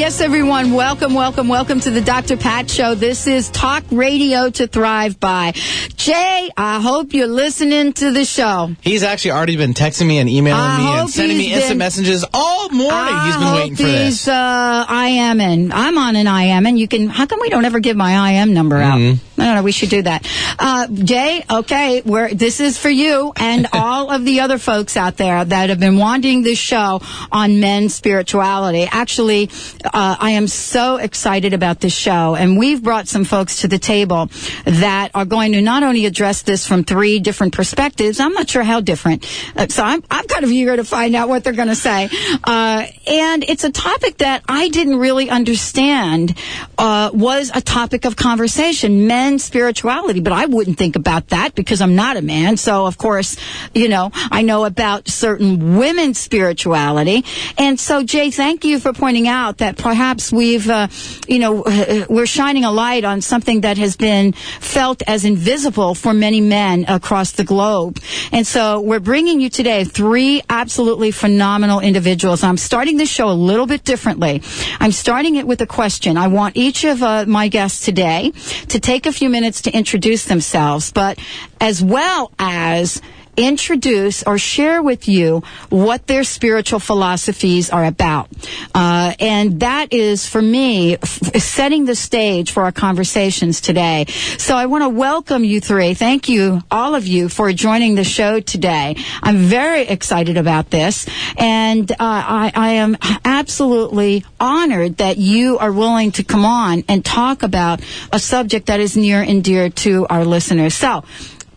Yes, everyone. Welcome, welcome, welcome to the Dr. Pat Show. This is Talk Radio to Thrive by. Jay, I hope you're listening to the show. He's actually already been texting me and emailing I me and sending me instant been- messages all morning. I he's been waiting for he's, this. Uh, IMing. I'm on an IM, and you can. How come we don't ever give my IM number out? I don't know. We should do that. Uh, Jay, okay, we're, this is for you and all of the other folks out there that have been wanting this show on men's spirituality. Actually, uh, I am so excited about this show, and we've brought some folks to the table that are going to not only address this from three different perspectives. I'm not sure how different, uh, so I'm, I'm kind of eager to find out what they're going to say. Uh, and it's a topic that I didn't really understand uh, was a topic of conversation, men's spirituality. But I wouldn't think about that because I'm not a man. So of course, you know, I know about certain women's spirituality. And so, Jay, thank you for pointing out that perhaps we've, uh, you know, we're shining a light on something that has been felt as invisible for many men across the globe. And so we're bringing you today three absolutely phenomenal individuals. I'm starting this show a little bit differently. I'm starting it with a question. I want each of uh, my guests today to take a few minutes to introduce themselves, but as well as introduce or share with you what their spiritual philosophies are about. Uh, and that is, for me, f- setting the stage for our conversations today. So I want to welcome you three. Thank you, all of you, for joining the show today. I'm very excited about this. And uh, I, I am absolutely honored that you are willing to come on and talk about a subject that is near and dear to our listeners. So,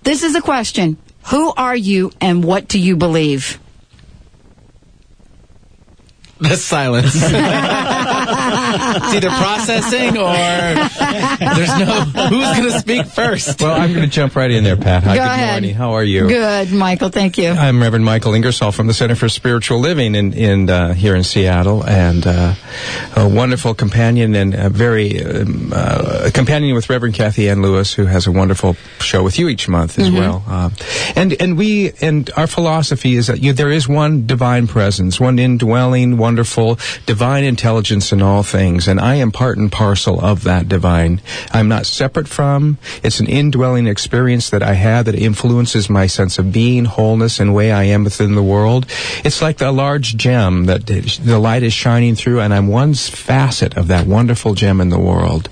this is a question. Who are you and what do you believe? the silence. it's either processing or there's no who's going to speak first. Well, I'm going to jump right in there, Pat. Hi, Go good ahead. morning. How are you? Good, Michael. Thank you. I'm Reverend Michael Ingersoll from the Center for Spiritual Living in, in uh, here in Seattle, and uh, a wonderful companion and a very um, uh, a companion with Reverend Kathianne Lewis, who has a wonderful show with you each month as well. Uh, and and we and our philosophy is that you, there is one divine presence, one indwelling, wonderful divine intelligence in all things, and I am part and parcel of that divine. I'm not separate from. It's an indwelling experience that I have that influences my sense of being, wholeness, and way I am within the world. It's like a large gem that the light is shining through, and I'm one facet of that wonderful gem in the world.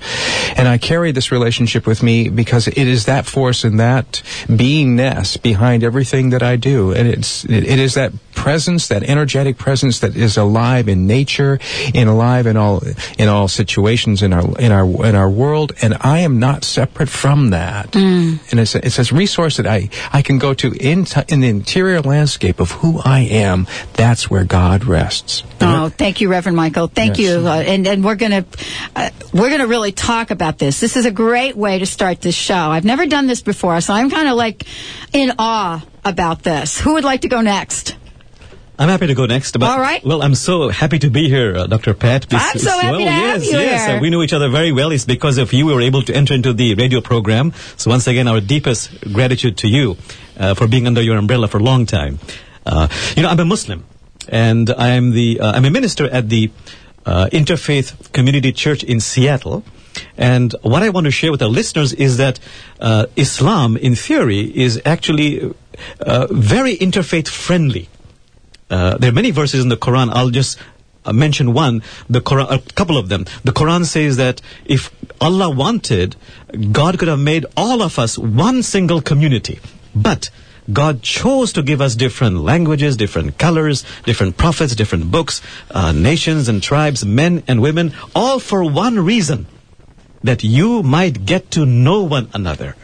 And I carry this relationship with me because it is that force and that beingness behind everything that I do, and it's it, is that presence, that energetic presence that is alive in nature, and alive in all in all situations in our in our in our world, and I am not separate from that. And it's a, it's resource that I I can go to in t- in the interior landscape of who I am. That's where God rests. Oh, thank you, Reverend Michael. Thank Yes. you. Uh, and and we're gonna uh, we're gonna really talk about this. This is a great way to start this show. I've never done this before, so I'm kind of like in awe about this. Who would like to go next? I'm happy to go next. But, All right. Well, I'm so happy to be here, uh, Dr. Pat. I'm so happy well, to have yes, you yes. here. Uh, we know each other very well. It's because of you we were able to enter into the radio program. So once again, our deepest gratitude to you uh, for being under your umbrella for a long time. Uh, you know, I'm a Muslim, and I'm the uh, I'm a minister at the uh, Interfaith Community Church in Seattle. And what I want to share with our listeners is that uh, Islam, in theory, is actually uh, very interfaith friendly. Uh, there are many verses in the Quran. I'll just uh, mention one. The Quran, a couple of them. The Quran says that if Allah wanted, God could have made all of us one single community, but God chose to give us different languages, different colors, different prophets, different books, uh, nations and tribes, men and women, all for one reason that you might get to know one another.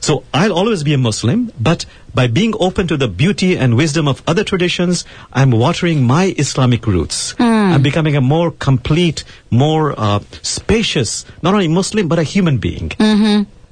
So I'll always be a Muslim, but by being open to the beauty and wisdom of other traditions, I'm watering my Islamic roots. I'm becoming a more complete, more uh, spacious, not only Muslim, but a human being.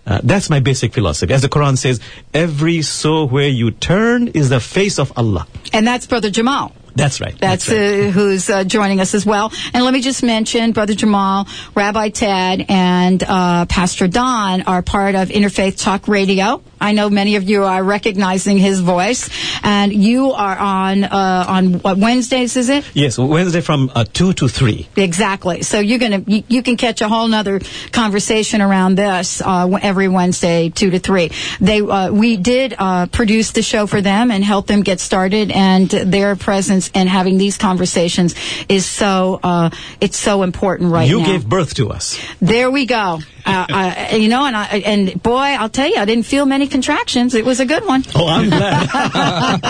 Uh, that's my basic philosophy. As the Quran says, every so where you turn is the face of Allah. And that's Brother Jamal. That's right. That's, right. uh, who's uh, joining us as well. And let me just mention Brother Jamal, Rabbi Ted, and uh, Pastor Don are part of Interfaith Talk Radio. I know many of you are recognizing his voice, and you are on uh, on what Wednesdays is it? Yes, Wednesday from uh, two to three. Exactly. So you're gonna you, you can catch a whole nother conversation around this uh, every Wednesday, two to three. They uh, we did uh, produce the show for them and help them get started, and their presence and having these conversations is so uh, it's so important right you now. gave birth to us. There we go. Uh, uh, you know, and I, and boy, I'll tell you, I didn't feel many contractions. It was a good one. Oh, I'm glad.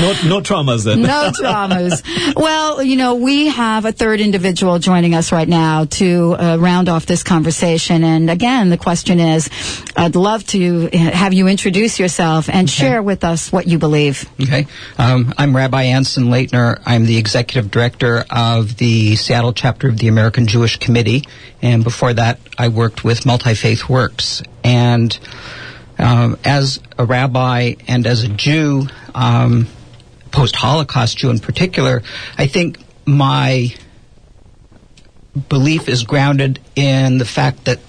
no, no traumas then. no traumas. Well, you know, we have a third individual joining us right now to uh, round off this conversation. And again, the question is, I'd love to have you introduce yourself and share with us what you believe. Okay. Um, I'm Rabbi Anson Laytner. I'm the executive director of the Seattle chapter of the American Jewish Committee. And before that, I worked with Multi Faith Works. And um, as a rabbi and as a Jew, um, post Holocaust Jew in particular, I think my belief is grounded in the fact that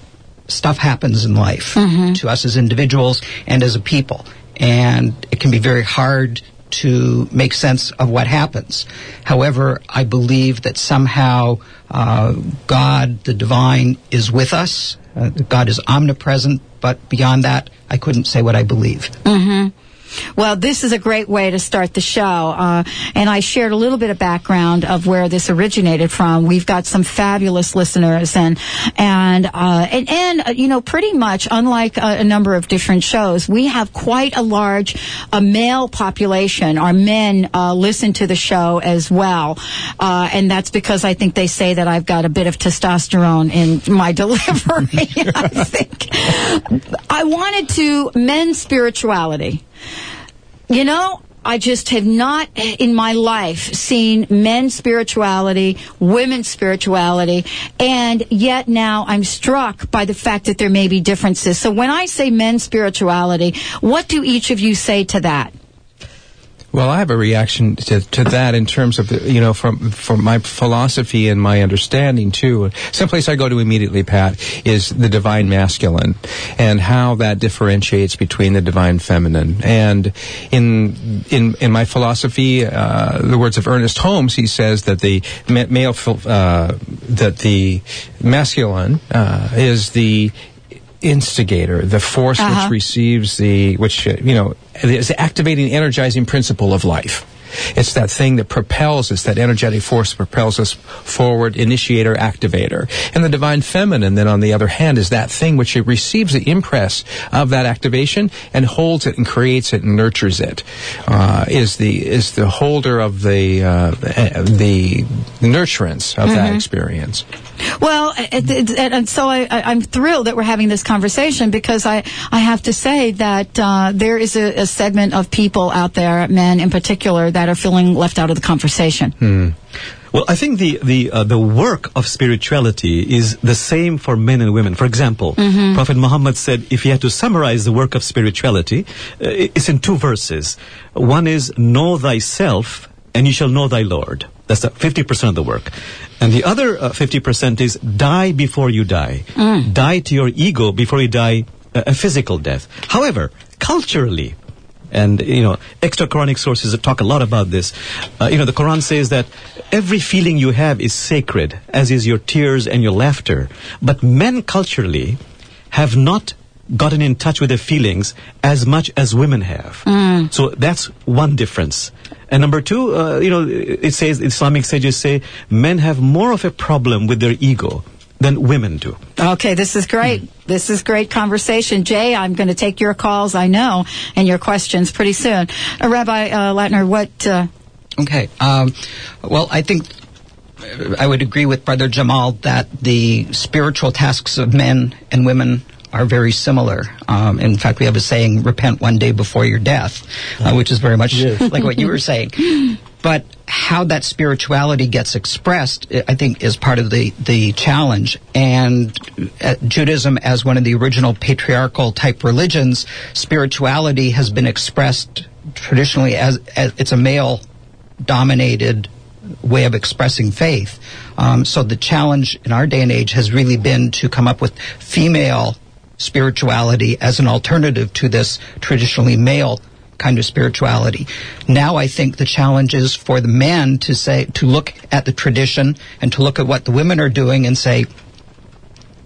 stuff happens in life to us as individuals and as a people. And it can be very hard to make sense of what happens. However, I believe that somehow uh, God, the divine, is with us. Uh, God is omnipresent, but beyond that, I couldn't say what I believe. Well, this is a great way to start the show. Uh, and I shared a little bit of background of where this originated from. We've got some fabulous listeners and, and, uh, and, and uh, you know, pretty much unlike a, a number of different shows, we have quite a large uh, male population. Our men uh, listen to the show as well. Uh, and that's because I think they say that I've got a bit of testosterone in my delivery, I think. I wanted to men's spirituality. You know, I just have not in my life seen men's spirituality, women's spirituality, and yet now I'm struck by the fact that there may be differences. So when I say men's spirituality, what do each of you say to that? Well, I have a reaction to, to that in terms of, you know, from, from my philosophy and my understanding too. Some place I go to immediately, Pat, is the divine masculine and how that differentiates between the divine feminine. And in, in, in my philosophy, uh, the words of Ernest Holmes, he says that the ma- male, uh, that the masculine, uh, is the instigator, the force Uh-huh. which receives the, which, you know, is the activating, energizing principle of life. It's that thing that propels us, that energetic force that propels us forward, initiator, activator. And the divine feminine, then on the other hand, is that thing which it receives the impress of that activation and holds it and creates it and nurtures it. Uh, is the is the holder of the uh, the nurturance of that experience. Well, it, it, and- and so I, I- I'm thrilled that we're having this conversation because I, I have to say that uh, there is a, a segment of people out there, men in particular, that are feeling left out of the conversation. Well, I think the the uh, the work of spirituality is the same for men and women. For example, Prophet Muhammad said, if he had to summarize the work of spirituality, uh, it's in two verses. One is know thyself, and you shall know thy Lord. That's fifty percent of the work, and the other uh, fifty percent is die before you die. Die to your ego before you die uh, a physical death. However, culturally, and you know extra quranic sources that talk a lot about this. Uh, you know the quran says that every feeling you have is sacred as is your tears and your laughter. But men culturally have not gotten in touch with their feelings as much as women have. So that's one difference. And number two uh, you know it says islamic sages say men have more of a problem with their ego than women do Okay, this is great. This is great conversation. Jay, I'm going to take your calls, I know, and your questions pretty soon. Uh, Rabbi uh, Laytner, what. Uh, Okay. Um, well, I think uh, I would agree with Brother Jamal that the spiritual tasks of men and women are very similar. Um, in fact, we have a saying, repent one day before your death, uh, which is very much like what you were saying. but how that spirituality gets expressed, I think, is part of the, the challenge. And uh, Judaism, as one of the original patriarchal type religions, spirituality has been expressed traditionally as, as it's a male dominated way of expressing faith. Um, so the challenge in our day and age has really been to come up with female spirituality as an alternative to this traditionally male kind of spirituality. Now I think the challenge is for the men to say, to look at the tradition and to look at what the women are doing and say,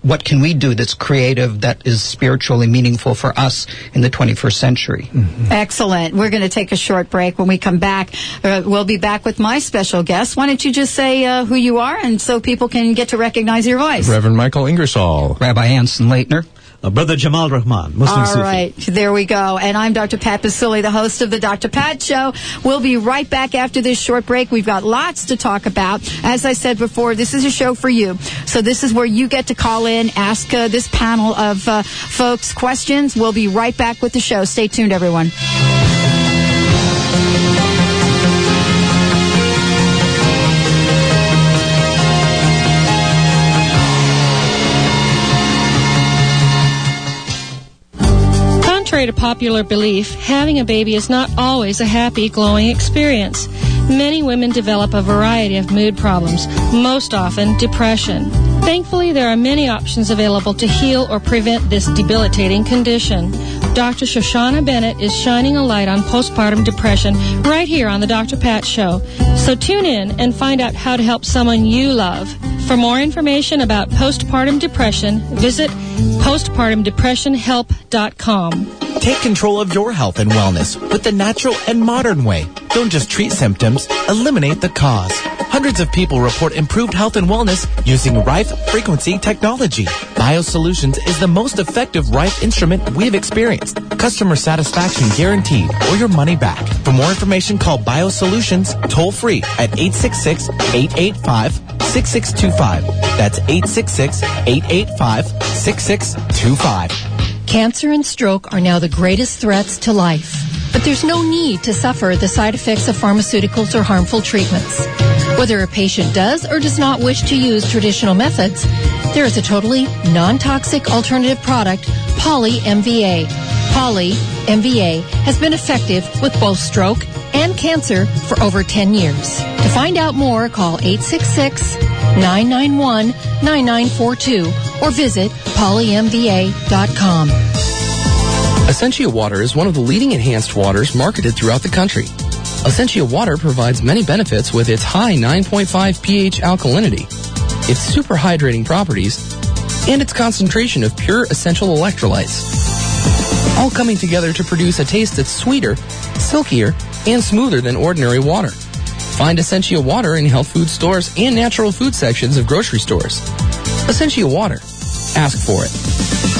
what can we do that's creative, that is spiritually meaningful for us in the 21st century? Mm-hmm. Excellent. We're going to take a short break. When we come back, uh, we'll be back with my special guest. Why don't you just say uh, who you are and so people can get to recognize your voice? Reverend Michael Ingersoll. Rabbi Anson Laytner. Uh, Brother Jamal Rahman, Muslim All Sufi. right, there we go. And I'm Dr. Pat Baccili, the host of the Dr. Pat Show. We'll be right back after this short break. We've got lots to talk about. As I said before, this is a show for you. So this is where you get to call in, ask uh, this panel of uh, folks questions. We'll be right back with the show. Stay tuned, everyone. Contrary to popular belief, having a baby is not always a happy, glowing experience. Many women develop a variety of mood problems, most often depression. Thankfully, there are many options available to heal or prevent this debilitating condition. Dr. Shoshana Bennett is shining a light on postpartum depression right here on the Dr. Pat Show. So tune in and find out how to help someone you love. For more information about postpartum depression, visit postpartumdepressionhelp.com. Take control of your health and wellness with the natural and modern way. Don't just treat symptoms, eliminate the cause. Hundreds of people report improved health and wellness using Rife frequency technology. BioSolutions is the most effective Rife instrument we've experienced. Customer satisfaction guaranteed or your money back. For more information, call BioSolutions toll free at 866-885-6625. That's 866-885-6625. Cancer and stroke are now the greatest threats to life. But there's no need to suffer the side effects of pharmaceuticals or harmful treatments. Whether a patient does or does not wish to use traditional methods, there is a totally non-toxic alternative product, Poly MVA. Poly MVA has been effective with both stroke and cancer for over 10 years. To find out more, call 866-991-9942 or visit polymva.com. Essentia Water is one of the leading enhanced waters marketed throughout the country. Essentia Water provides many benefits with its high 9.5 pH alkalinity, its super hydrating properties, and its concentration of pure essential electrolytes. All coming together to produce a taste that's sweeter, silkier, and smoother than ordinary water. Find Essentia Water in health food stores and natural food sections of grocery stores. Essentia Water. Ask for it.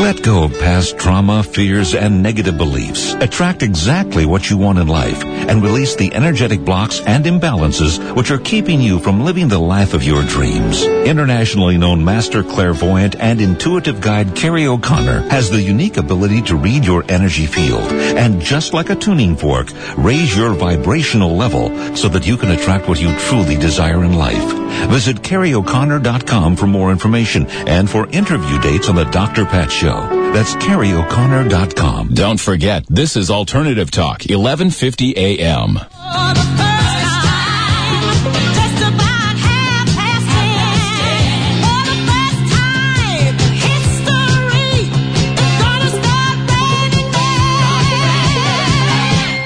Let go of past trauma, fears, and negative beliefs. Attract exactly what you want in life and release the energetic blocks and imbalances which are keeping you from living the life of your dreams. Internationally known master clairvoyant and intuitive guide Carrie O'Connor has the unique ability to read your energy field and just like a tuning fork, raise your vibrational level so that you can attract what you truly desire in life. Visit carrieoconnor.com for more information and for interview dates on the Dr. Pat Show. That's carrieoconnor.com. Don't forget, this is Alternative Talk, 1150 AM.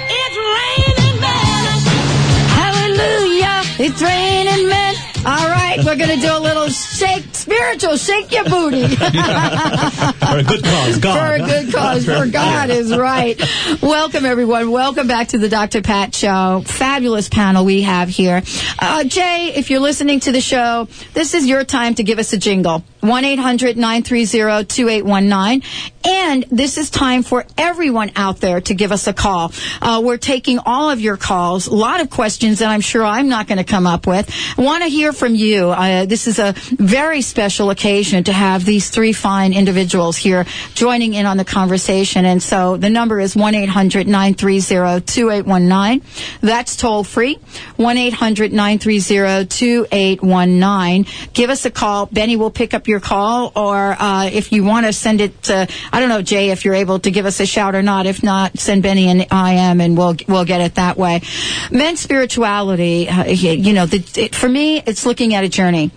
It's raining men. Hallelujah! It's raining men. All right, we're going to do a little shake, spiritual, shake your booty. for a good cause, God. For a good cause, for God is right. Welcome, everyone. Welcome back to the Dr. Pat Show. Fabulous panel we have here. Uh, Jay, if you're listening to the show, this is your time to give us a jingle. 1-800-930-2819. And this is time for everyone out there to give us a call. Uh, we're taking all of your calls, a lot of questions that I'm sure I'm not going to come up with. want to hear from you. Uh, this is a very special occasion to have these three fine individuals here joining in on the conversation. And so the number is 1-800-930-2819. That's toll free. 1-800-930-2819. Give us a call. Benny will pick up your call or, uh, if you want to send it to, I don't know, Jay, if you're able to give us a shout or not. If not, send Benny an IM and we'll, we'll get it that way. Men's spirituality, uh, you know, the, it, for me, it's looking at a journey.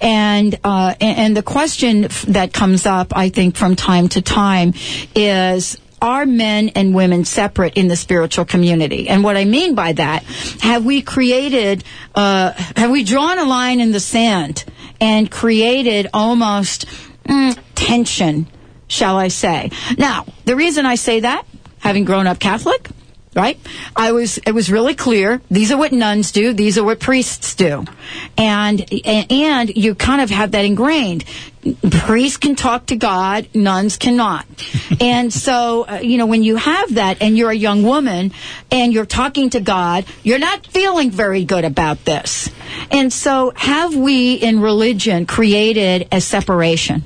And, uh, and the question that comes up, I think, from time to time is, are men and women separate in the spiritual community? And what I mean by that, have we created, uh, have we drawn a line in the sand and created almost mm, tension, shall I say? Now, the reason I say that, having grown up Catholic, right? I was, it was really clear. These are what nuns do. These are what priests do. And, and you kind of have that ingrained. Priests can talk to God, nuns cannot. and so, uh, you know, when you have that and you're a young woman and you're talking to God, you're not feeling very good about this. And so have we in religion created a separation?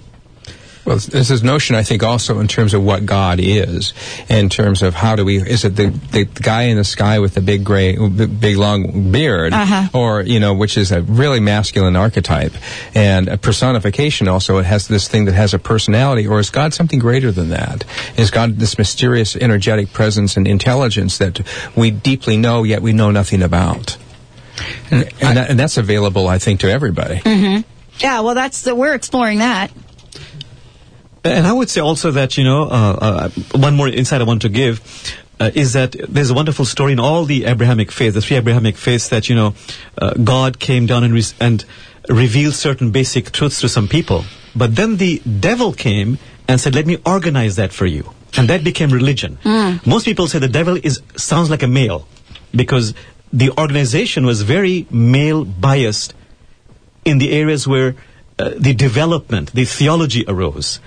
Well, there's this notion, I think, also in terms of what God is, in terms of how do we, is it the, the guy in the sky with the big gray, big long beard, Uh-huh. or, you know, which is a really masculine archetype, and a personification also, it has this thing that has a personality, or is God something greater than that? Is God this mysterious, energetic presence and intelligence that we deeply know, yet we know nothing about? And, and, that, and that's available, I think, to everybody. Mm-hmm. Yeah, well, that's the, we're exploring that. And I would say also that, you know, uh, uh, one more insight I want to give uh, is that there's a wonderful story in all the Abrahamic faiths, the three Abrahamic faiths, that, you know, uh, God came down and, re- and revealed certain basic truths to some people. But then the devil came and said, let me organize that for you. And that became religion. Most people say the devil is sounds like a male because the organization was very male biased in the areas where uh, the development, the theology arose.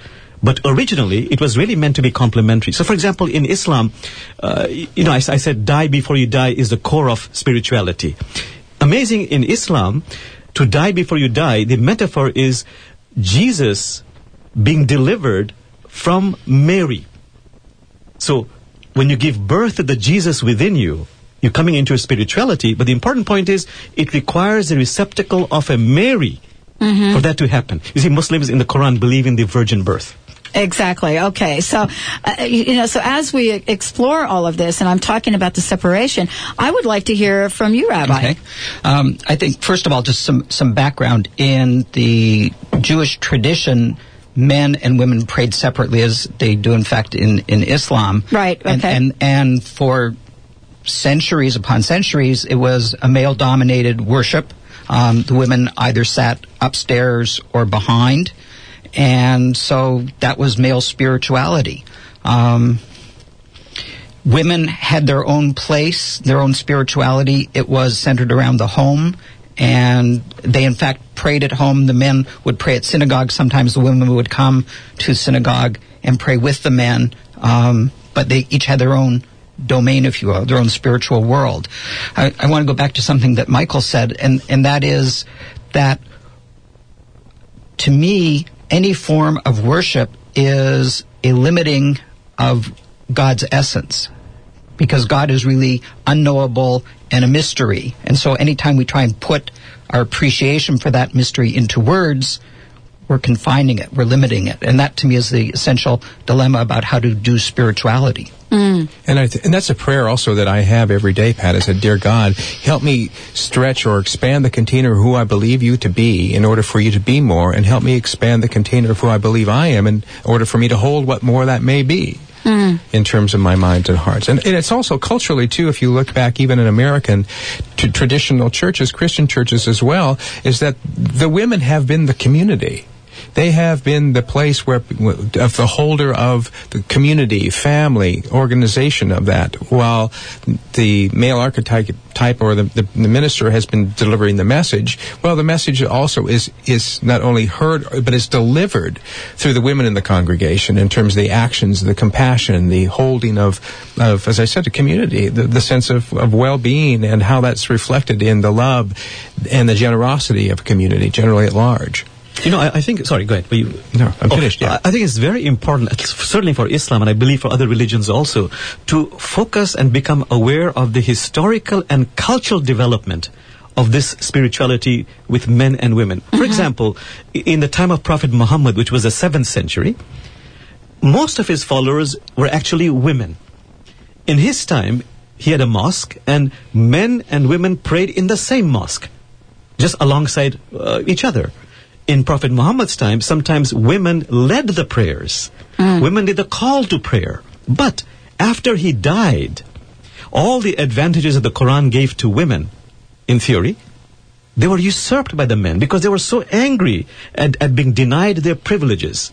But originally, it was really meant to be complementary. So, for example, in Islam, uh, you know, I said die before you die is the core of spirituality. Amazing in Islam, to die before you die, the metaphor is Jesus being delivered from Mary. So, when you give birth to the Jesus within you, you're coming into a spirituality, but the important point is it requires a receptacle of a Mary Mm-hmm. for that to happen. You see, Muslims in the Quran believe in the virgin birth. Exactly. Okay. So, uh, you know, so as we explore all of this, and I'm talking about the separation, I would like to hear from you, Rabbi. Okay. Um, I think, first of all, just some, some background. In the Jewish tradition, men and women prayed separately, as they do, in fact, in, in Islam. Right, And, okay. and, and for centuries upon centuries, it was a male dominated worship. Um, the women either sat upstairs or behind. And so that was male spirituality. Um, women had their own place, their own spirituality. It was centered around the home, and they, in fact, prayed at home. The men would pray at synagogue. Sometimes the women would come to synagogue and pray with the men, um, but they each had their own domain, if you will, their own spiritual world. I, I want to go back to something that Michael said, and, and that is that to me, any form of worship is a limiting of God's essence because God is really unknowable and a mystery. And so anytime we try and put our appreciation for that mystery into words, we're confining it, we're limiting it. And that to me is the essential dilemma about how to do spirituality. Mm. And I th- and that's a prayer also that I have every day, Pat. Is that, dear God, help me stretch or expand the container of who I believe you to be in order for you to be more, and help me expand the container of who I believe I am in order for me to hold what more that may be. Mm. In terms of my minds and hearts, and, and it's also culturally too. If you look back, even in American t- traditional churches, Christian churches as well, is that the women have been the community they have been the place where of the holder of the community, family, organization of that, while the male archetype type or the, the, the minister has been delivering the message. Well, the message also is is not only heard but is delivered through the women in the congregation in terms of the actions, the compassion, the holding of of as I said, the community, the, the sense of, of well being and how that's reflected in the love and the generosity of a community generally at large. You know, I, I think. Sorry, go ahead. But you, No, I'm Oh, finished. Yeah. I I think it's very important, certainly for Islam, and I believe for other religions also, to focus and become aware of the historical and cultural development of this spirituality with men and women. For example, in the time of Prophet Muhammad, which was the seventh century, most of his followers were actually women. In his time, he had a mosque, and men and women prayed in the same mosque, just alongside uh, each other. In Prophet Muhammad's time, sometimes women led the prayers. Women did the call to prayer. But after he died, all the advantages that the Quran gave to women, in theory, they were usurped by the men because they were so angry at, at being denied their privileges.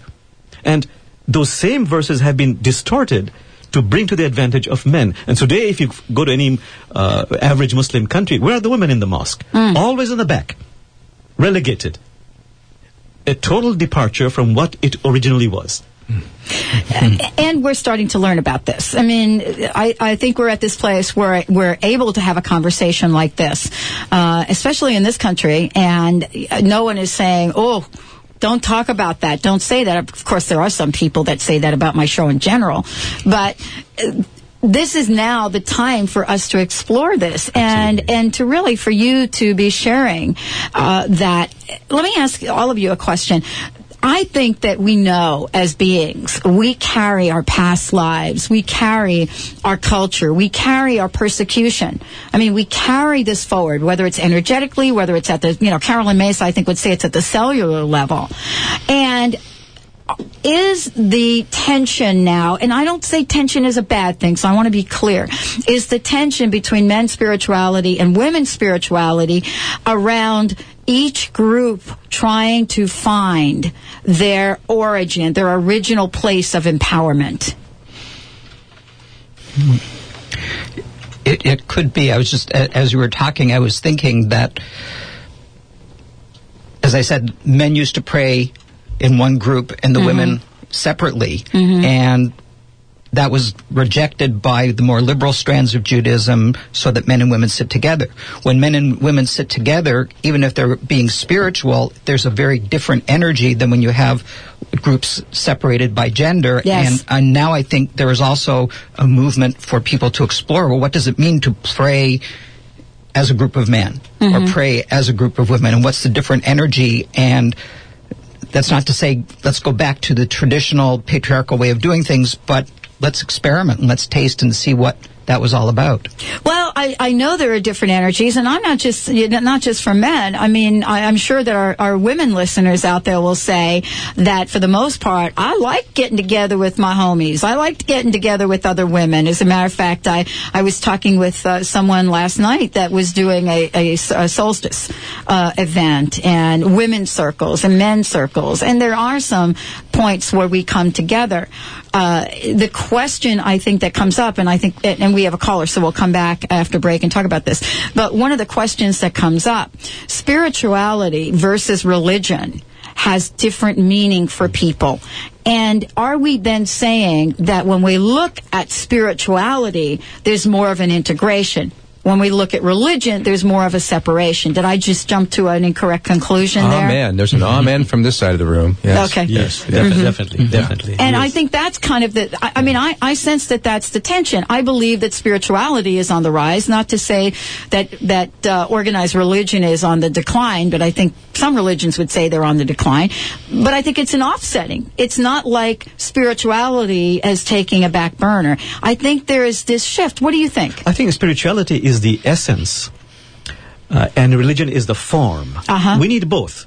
And those same verses have been distorted to bring to the advantage of men. And today, if you go to any uh, average Muslim country, where are the women in the mosque? Always in the back, relegated. A total departure from what it originally was. and we're starting to learn about this. I mean, I, I think we're at this place where we're able to have a conversation like this, uh, especially in this country, and no one is saying, "Oh." Don't talk about that. Don't say that. Of course, there are some people that say that about my show in general, but this is now the time for us to explore this and and to really for you to be sharing uh, that. Let me ask all of you a question. I think that we know as beings, we carry our past lives, we carry our culture, we carry our persecution. I mean, we carry this forward, whether it's energetically, whether it's at the, you know, Caroline Myss, I think would say it's at the cellular level. And is the tension now, and I don't say tension is a bad thing, so I want to be clear, is the tension between men's spirituality and women's spirituality around each group trying to find their origin, their original place of empowerment? It, it could be. I was just, as you were talking, I was thinking that, as I said, men used to pray in one group and the mm-hmm. women separately. Mm-hmm. And that was rejected by the more liberal strands of Judaism so that men and women sit together. When men and women sit together, even if they're being spiritual, there's a very different energy than when you have groups separated by gender. Yes. And, and now I think there is also a movement for people to explore well, what does it mean to pray as a group of men or mm-hmm. pray as a group of women? And what's the different energy? And that's not to say let's go back to the traditional patriarchal way of doing things, but let's experiment and let's taste and see what that was all about. Well, I, I know there are different energies, and I'm not just not just for men. I mean, I, I'm sure that our, our women listeners out there will say that for the most part, I like getting together with my homies. I liked getting together with other women. As a matter of fact, I I was talking with uh, someone last night that was doing a a solstice uh, event and women's circles and men's circles, and there are some points where we come together. Uh, the question I think that comes up, and I think, and we have a caller, so we'll come back after break and talk about this. But one of the questions that comes up, spirituality versus religion has different meaning for people. And are we then saying that when we look at spirituality, there's more of an integration? When we look at religion, there's more of a separation. Did I just jump to an incorrect conclusion ah, there? Amen. There's an ah, amen from this side of the room. Yes. Okay. Yes, defi- definitely, mm-hmm. Mm-hmm. definitely. And I think that's kind of the, I, I mean, I, I sense that that's the tension. I believe that spirituality is on the rise, not to say that, that uh, organized religion is on the decline, but I think some religions would say they're on the decline. But I think it's an offsetting. It's not like spirituality as taking a back burner. I think there is this shift. What do you think? I think spirituality is the essence, uh, and religion is the form. Uh-huh. We need both.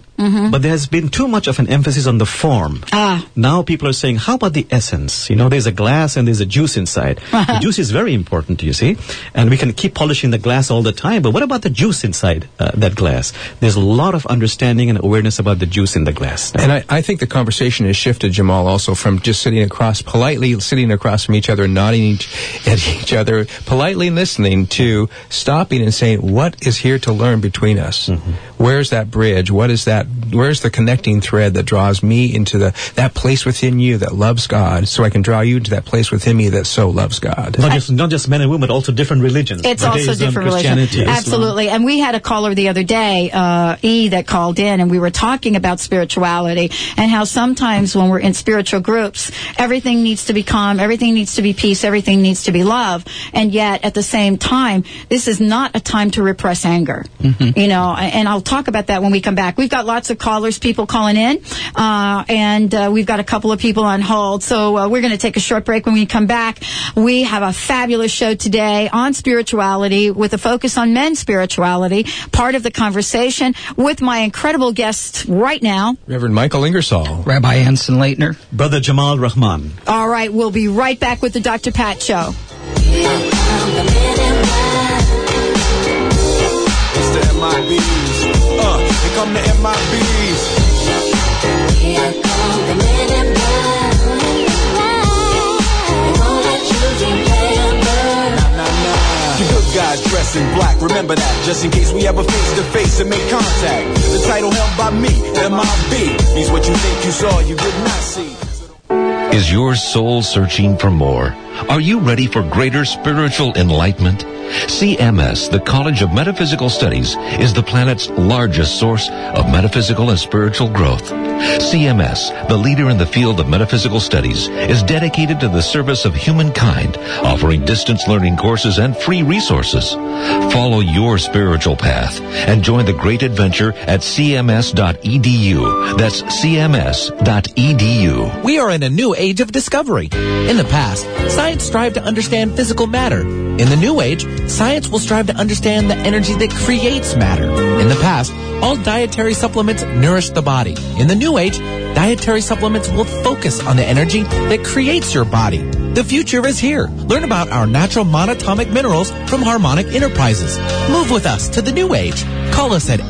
But there has been too much of an emphasis on the form. Ah. Now people are saying, how about the essence? You know, there's a glass and there's a juice inside. the juice is very important, you see, and we can keep polishing the glass all the time, but what about the juice inside uh, that glass? There's a lot of understanding and awareness about the juice in the glass. And I, I think the conversation has shifted, Jamal, also from just sitting across, politely sitting across from each other, nodding each, at each other, politely listening to stopping and saying, what is here to learn between us? Where's that bridge? What is that? Where's the connecting thread that draws me into the that place within you that loves God, so I can draw you into that place within me that so loves God? Not just, not just men and women, but also different religions. It's also different religions, religion. Islam. Absolutely. And we had a caller the other day, uh, E, that called in, and we were talking about spirituality and how sometimes when we're in spiritual groups, everything needs to be calm, everything needs to be peace, everything needs to be love. And yet, at the same time, this is not a time to repress anger. You know, and I'll talk about that when we come back. We've got lots of callers, people calling in, uh, and uh, we've got a couple of people on hold. So uh, we're going to take a short break. When we come back, we have a fabulous show today on spirituality with a focus on men's spirituality, part of the conversation with my incredible guests right now. Reverend Michael Ingersoll. Rabbi Anson Laytner. Brother Jamal Rahman. All right, we'll be right back with the Dr. Pat Show. It's the MIBs. Uh, here come the MIBs. Nah, nah, nah. The good guys dress in black, remember that, just in case we ever face to face and make contact. The title held by me, MIB, means what you think you saw, you did not see. Is your soul searching for more? Are you ready for greater spiritual enlightenment? CMS, the College of Metaphysical Studies, is the planet's largest source of metaphysical and spiritual growth. CMS, the leader in the field of metaphysical studies, is dedicated to the service of humankind, offering distance learning courses and free resources. Follow your spiritual path and join the great adventure at cms.edu. That's cms.edu. We are in a new age of discovery. In the past, science strived to understand physical matter. In the new age, science will strive to understand the energy that creates matter. In the past, all dietary supplements nourish the body. In the new age, dietary supplements will focus on the energy that creates your body. The future is here. Learn about our natural monatomic minerals from Harmonic Enterprises. Move with us to the new age. Call us at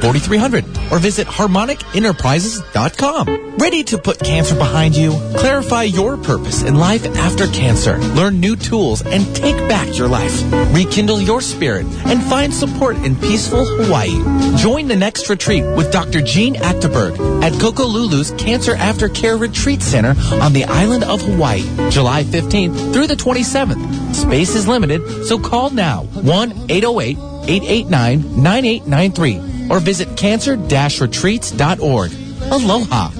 888-667-4300 or visit harmonicenterprises.com. Ready to put cancer behind you? Clarify your purpose in life after cancer. Learn new tools and take back your life. Rekindle your spirit and find support in peaceful Hawaii. Join the next retreat with Dr. Jean Achterberg at Kokolulu's Cancer Aftercare Retreat Center on the island of Hawaii, July 15th through the 27th. Space is limited, so call now oh 1-808-889-9893 or visit cancer-retreats.org. Aloha.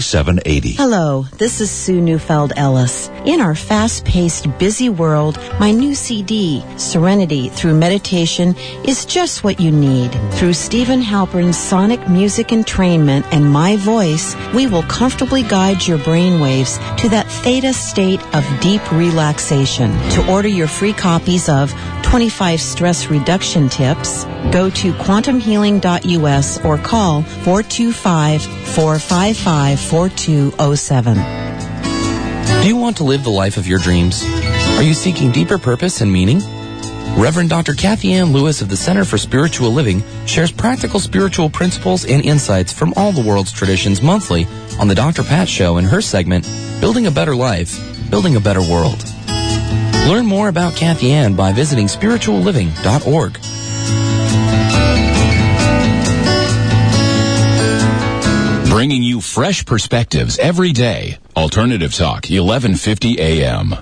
1-888-236-7780. Hello, this is Sue Neufeld Ellis. In our fast paced, busy world, my new CD, Serenity Through Meditation, is just what you need. Through Steven Halpern's sonic music entrainment and my voice, we will comfortably guide your brainwaves to that theta state of deep relaxation. To order your free copies of 25 stress reduction tips, go to quantumhealing.us or call 425 455 4207. Do you want to live the life of your dreams? Are you seeking deeper purpose and meaning? Reverend Dr. Kathianne Lewis of the Center for Spiritual Living shares practical spiritual principles and insights from all the world's traditions monthly on the Dr. Pat Show in her segment, Building a Better Life, Building a Better World. Learn more about Kathianne by visiting spiritualliving.org. Bringing you fresh perspectives every day. Alternative Talk, 1150 AM.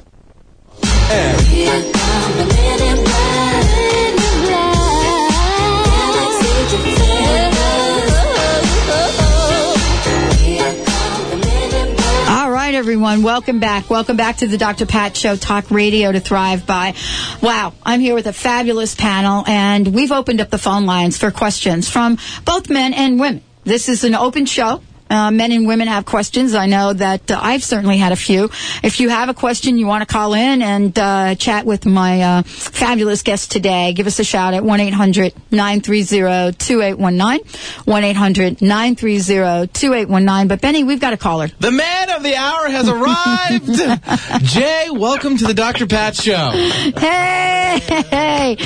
Everyone. Welcome back. Welcome back to the Dr. Pat Show, Talk Radio to Thrive By. Wow, I'm here with a fabulous panel, and we've opened up the phone lines for questions from both men and women. This is an open show. Uh, men and women have questions. I know that uh, I've certainly had a few. If you have a question, you want to call in and uh, chat with my uh, fabulous guest today, give us a shout at 1-800-930-2819, 1-800-930-2819. But Benny, we've got a caller. The man of the hour has arrived. Jay, welcome to the Dr. Pat Show. Hey, hey,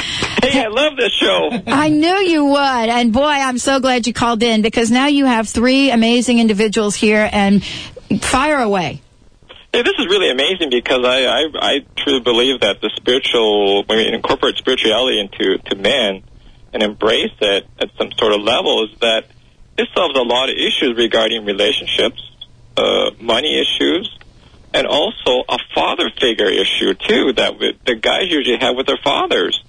Hey, I love this show. I knew you would. And boy, I'm so glad you called in because now you have three amazing individuals here and fire away. Hey, this is really amazing because I, I, I truly believe that the spiritual, when we incorporate spirituality into to man and embrace it at some sort of level, is that it solves a lot of issues regarding relationships, uh, money issues, and also a father figure issue too that we, the guys usually have with their fathers.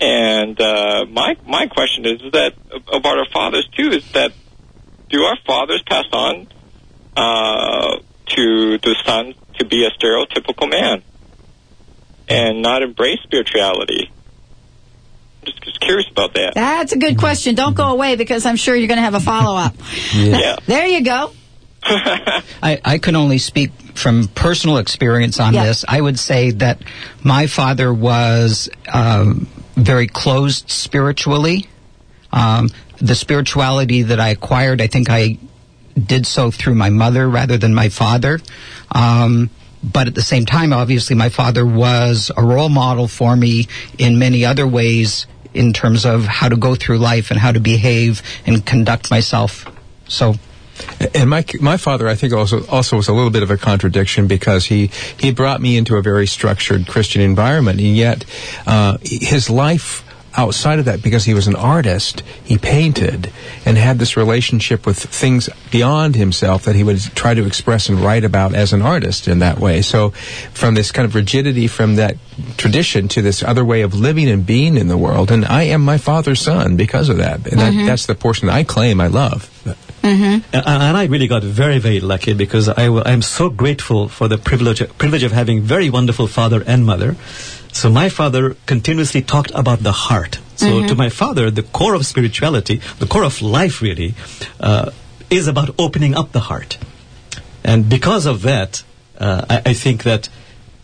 And uh, my my question is that about our fathers too is that do our fathers pass on uh, to the son to be a stereotypical man and not embrace spirituality? I'm just, just curious about that. That's a good question. Don't go away because I'm sure you're going to have a follow up. Yeah. There you go. I, I can only speak from personal experience on Yeah. this. I would say that my father was um, very closed spiritually. Um, the spirituality that I acquired, I think I did so through my mother rather than my father. Um, but at the same time, obviously, my father was a role model for me in many other ways in terms of how to go through life and how to behave and conduct myself. So And my my father, I think, also also was a little bit of a contradiction because he he brought me into a very structured Christian environment, and yet uh, his life outside of that, because he was an artist, he painted and had this relationship with things beyond himself that he would try to express and write about as an artist in that way. So, from this kind of rigidity from that tradition to this other way of living and being in the world, and I am my father's son because of that, and Mhm. that, that's the portion I claim I love. And, and I really got very, very lucky because I am so grateful for the privilege, privilege of having very wonderful father and mother. So my father continuously talked about the heart. So Mhm. to my father, the core of spirituality, the core of life really, uh, is about opening up the heart. And because of that, uh, I, I think that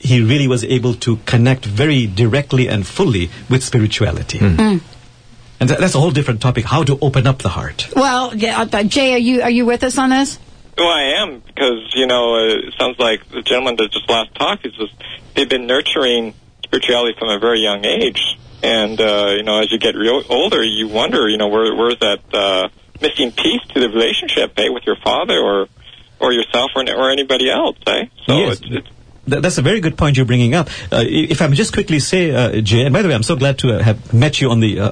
he really was able to connect very directly and fully with spirituality. Mm. And tha- that's a whole different topic, how to open up the heart. Well, yeah, uh, Jay, are you are you with us on this? Well, I am because you know uh, it sounds like the gentleman that just last talked is just they've been nurturing spirituality from a very young age, and uh, you know as you get real older, you wonder you know where where's that uh, missing piece to the relationship, eh, with your father or or yourself or, or anybody else, eh? So Yes. it's, it's Th- That's a very good point you're bringing up. Uh, if I may just quickly say, uh, Jay, and by the way, I'm so glad to uh, have met you on the uh,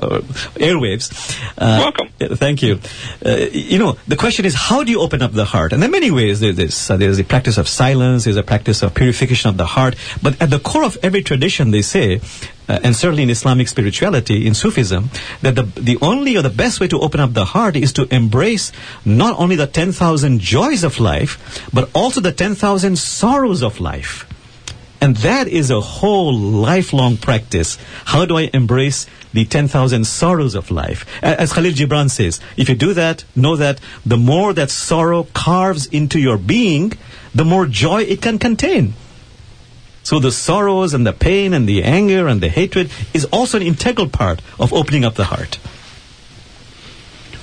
airwaves. Uh, Welcome. Thank you. Uh, you know, the question is, how do you open up the heart? And there are many ways. There- There's, uh, there's a practice of silence, there's a practice of purification of the heart. But at the core of every tradition, they say, uh, and certainly in Islamic spirituality, in Sufism, that the, the only or the best way to open up the heart is to embrace not only the 10,000 joys of life, but also the 10,000 sorrows of life. And that is a whole lifelong practice. How do I embrace the 10,000 sorrows of life? As Khalil Gibran says, if you do that, know that the more that sorrow carves into your being, the more joy it can contain. So the sorrows and the pain and the anger and the hatred is also an integral part of opening up the heart.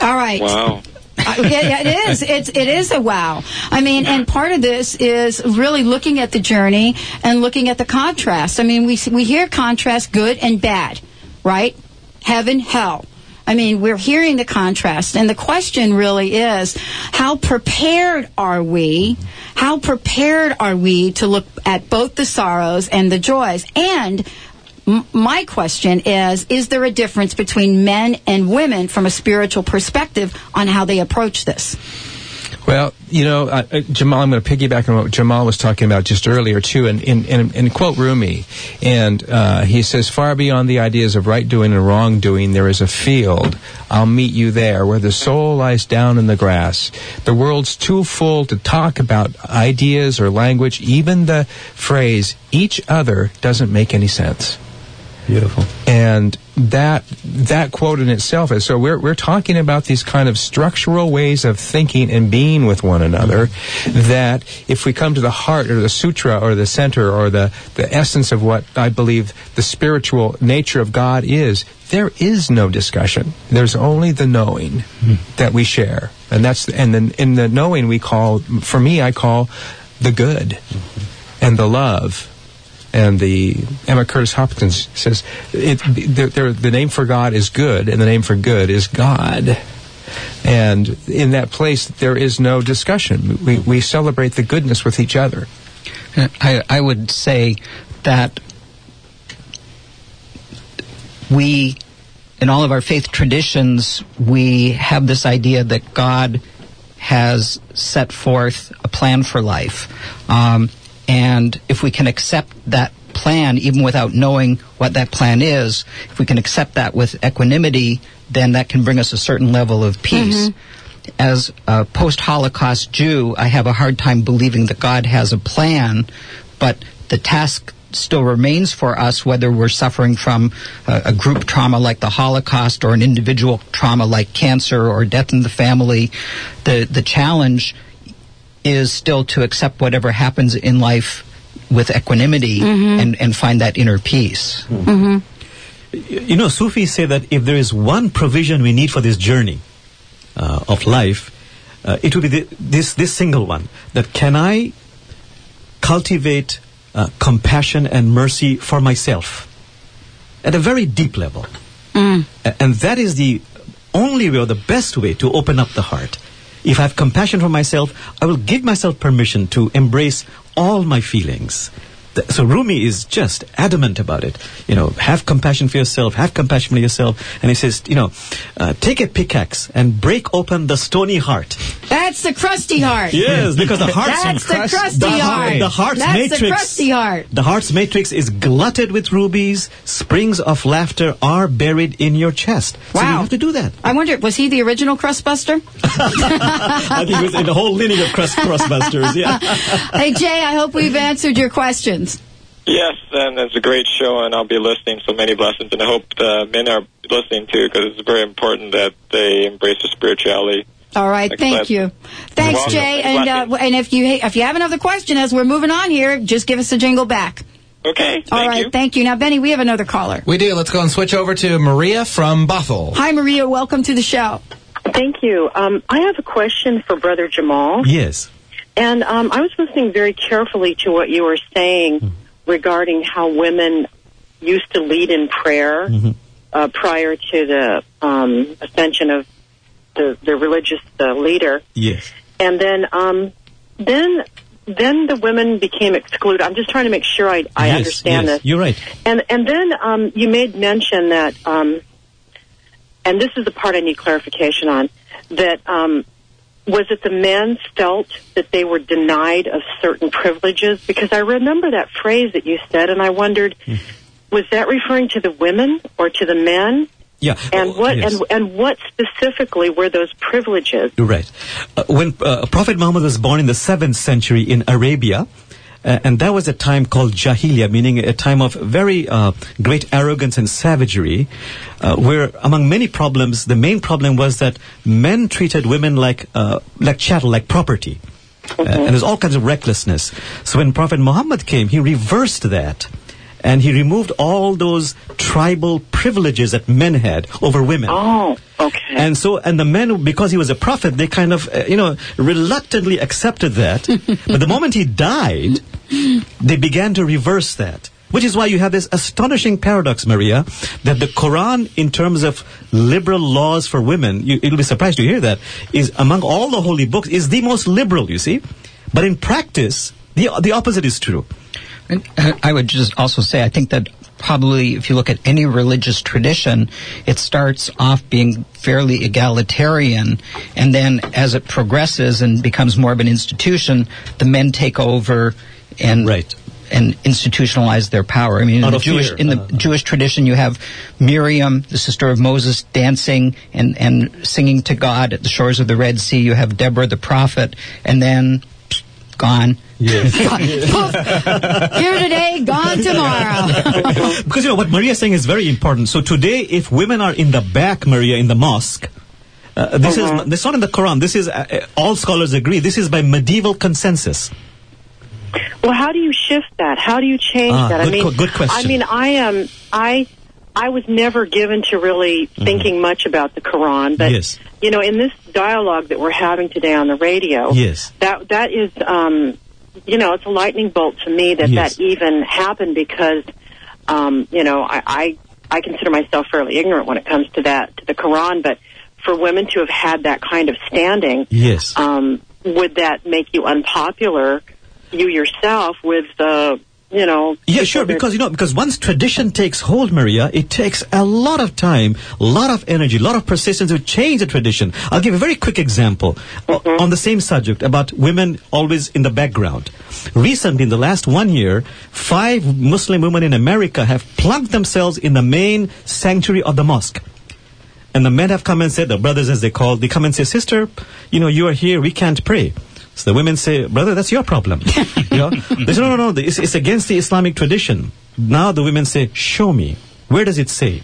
All right. Wow. Yeah, it is. It's it is a wow. I mean, and part of this is really looking at the journey and looking at the contrast. I mean, we we hear contrast, good and bad, right? Heaven, hell. I mean, we're hearing the contrast, and the question really is, how prepared are we? How prepared are we to look at both the sorrows and the joys? And My question is is there a difference between men and women from a spiritual perspective on how they approach this Well, you know, Jamal, I'm going to piggyback on what Jamal was talking about just earlier, too, and quote Rumi. And uh, he says, Far beyond the ideas of right doing and wrong doing, there is a field. I'll meet you there, where the soul lies down in the grass. The world's too full to talk about ideas or language. Even the phrase, each other, doesn't make any sense. Beautiful. And that that quote in itself is so we're we're talking about these kind of structural ways of thinking and being with one another that if we come to the heart or the sutra or the center or the the essence of what I believe the spiritual nature of God is there is no discussion. There's only the knowing hmm. that we share. And that's and then in the knowing we call for me I call the good mm-hmm. and the love and the Emma Curtis Hopkins says it, the, the, the name for God is good, and the name for good is God. And in that place, there is no discussion. We, we celebrate the goodness with each other. I, I would say that we, in all of our faith traditions, we have this idea that God has set forth a plan for life. Um, and if we can accept that plan, even without knowing what that plan is, if we can accept that with equanimity, then that can bring us a certain level of peace. Mm-hmm. As a post Holocaust Jew, I have a hard time believing that God has a plan, but the task still remains for us whether we're suffering from a, a group trauma like the Holocaust or an individual trauma like cancer or death in the family. The, the challenge is still to accept whatever happens in life with equanimity and, and find that inner peace. Mm-hmm. You know, Sufis say that if there is one provision we need for this journey uh, of life, uh, it would be the, this this single one. That can I cultivate uh, compassion and mercy for myself at a very deep level, A- and that is the only way or the best way to open up the heart. If I have compassion for myself, I will give myself permission to embrace all my feelings. Th- So Rumi is just adamant about it. You know, have compassion for yourself, have compassion for yourself. And he says, you know, uh, take a pickaxe and break open the stony heart. That's the crusty heart. Yes, because the heart's That's the crusty the, heart. The heart's That's matrix. the crusty heart. The heart's matrix is glutted with rubies. Springs of laughter are buried in your chest. Wow. So you have to do that. I wonder, was he the original crustbuster? I think it was in the whole lineage of crust crossbusters. Yeah. hey, Jay, I hope we've answered your questions. Yes, and it's a great show, and I'll be listening. So many blessings, and I hope the men are listening too, because it's very important that they embrace the spirituality. All right, thank Excellent. you. Thanks, welcome. Jay. And uh, and if you if you have another question as we're moving on here, just give us a jingle back. Okay. All right, thank you. Now, Benny, we have another caller. We do. Let's go and switch over to Maria from Bothell. Hi, Maria. Welcome to the show. Thank you. Um, I have a question for Brother Jamal. Yes. And um, I was listening very carefully to what you were saying regarding how women used to lead in prayer uh, prior to the um, ascension of the, the religious uh, leader. Yes. And then, um, then, then the women became excluded. I'm just trying to make sure I, I yes, understand yes. this. You're right. And and then um, you made mention that, um, and this is the part I need clarification on. That um, was it the men felt that they were denied of certain privileges? Because I remember that phrase that you said, and I wondered, Hmm. was that referring to the women or to the men? Yeah. And what yes. and and what specifically were those privileges? You're right. Uh, when uh, Prophet Muhammad was born in the 7th century in Arabia, and that was a time called Jahiliyyah, meaning a time of very uh, great arrogance and savagery, uh, where among many problems, the main problem was that men treated women like, uh, like chattel, like property. Uh, and there's all kinds of recklessness. So when Prophet Muhammad came, he reversed that. And he removed all those tribal privileges that men had over women. Oh, okay. And so, and the men, because he was a prophet, they kind of, uh, you know, reluctantly accepted that. but the moment he died, they began to reverse that. Which is why you have this astonishing paradox, Maria, that the Quran, in terms of liberal laws for women, you, you'll be surprised to hear that, is among all the holy books, is the most liberal, you see. But in practice, the, the opposite is true. And uh, I would just also say, I think that probably if you look at any religious tradition, it starts off being fairly egalitarian, and then as it progresses and becomes more of an institution, the men take over and right. and institutionalize their power. I mean, in the Jewish fear. in the Uh, Jewish tradition, you have Miriam, the sister of Moses, dancing and and singing to God at the shores of the Red Sea. You have Deborah the prophet, and then psh, gone. Yes. Here today, gone tomorrow. because you know what Maria is saying is very important. So today, if women are in the back, Maria, in the mosque, uh, this is this is not in the Quran. This is uh, uh, all scholars agree. This is by medieval consensus. Well, how do you shift that? How do you change Ah, that? I good mean, que- good question. I mean, I am I I was never given to really thinking much about the Quran, but Mm-hmm. Yes. you know, in this dialogue that we're having today on the radio, Yes. that that is, um, you know, it's a lightning bolt to me that Yes. that even happened because, um, you know, I, I I consider myself fairly ignorant when it comes to that to the Quran, but for women to have had that kind of standing, Yes. um, would that make you unpopular, you yourself, with the, you know? Yeah, sure. Because you know, because once tradition takes hold, Maria, it takes a lot of time, a lot of energy, a lot of persistence to change the tradition. I'll give a very quick example o- on the same subject about women always in the background. Recently, in the last one year, five Muslim women in America have plugged themselves in the main sanctuary of the mosque. And the men have come and said, the brothers as they call, they come and say, sister, you know, you are here, we can't pray. So the women say, brother, that's your problem. you know? They say, no, no, no, it's, it's against the Islamic tradition. Now the women say, show me. Where does it say?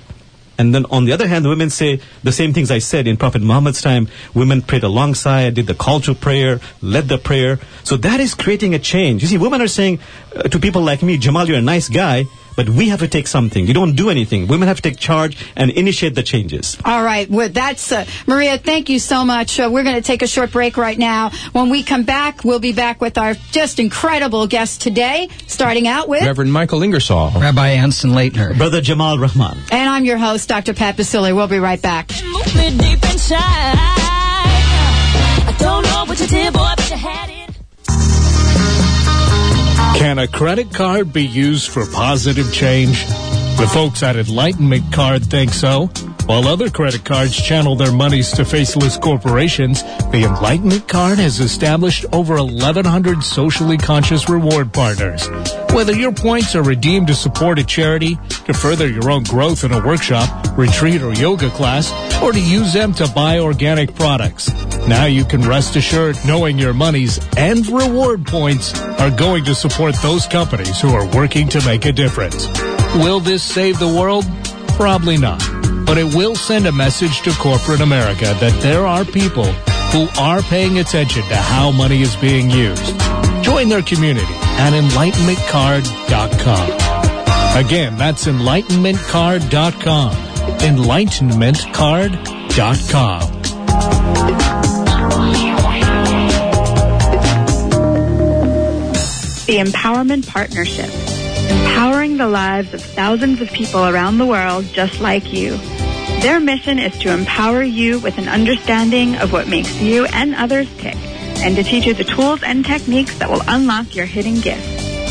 And then on the other hand, the women say the same things I said in Prophet Muhammad's time. Women prayed alongside, did the call to prayer, led the prayer. So that is creating a change. You see, women are saying uh, to people like me, Jamal, you're a nice guy, but we have to take something. You don't do anything. Women have to take charge and initiate the changes. All right, well, that's uh, Maria. Thank you so much. Uh, we're going to take a short break right now. When we come back, we'll be back with our just incredible guest today. Starting out with, Reverend Michael Ingersoll. Rabbi Anson Laytner. Brother Jamal Rahman. and I'm your host, Dr. Pat Baccili. We'll be right back. Move me deep inside. I don't know what you did, boy, but you had it. Can a credit card be used for positive change? The folks at Enlightenment Card think so. While other credit cards channel their monies to faceless corporations, the Enlightenment Card has established over 1,100 socially conscious reward partners. Whether your points are redeemed to support a charity, to further your own growth in a workshop, retreat, or yoga class, or to use them to buy organic products, now you can rest assured knowing your monies and reward points are going to support those companies who are working to make a difference. Will this save the world? Probably not. But it will send a message to corporate America that there are people who are paying attention to how money is being used. Join their community at enlightenmentcard.com. Again, that's enlightenmentcard.com. Enlightenmentcard.com. The Empowerment Partnership, empowering the lives of thousands of people around the world just like you. Their mission is to empower you with an understanding of what makes you and others tick, and to teach you the tools and techniques that will unlock your hidden gifts.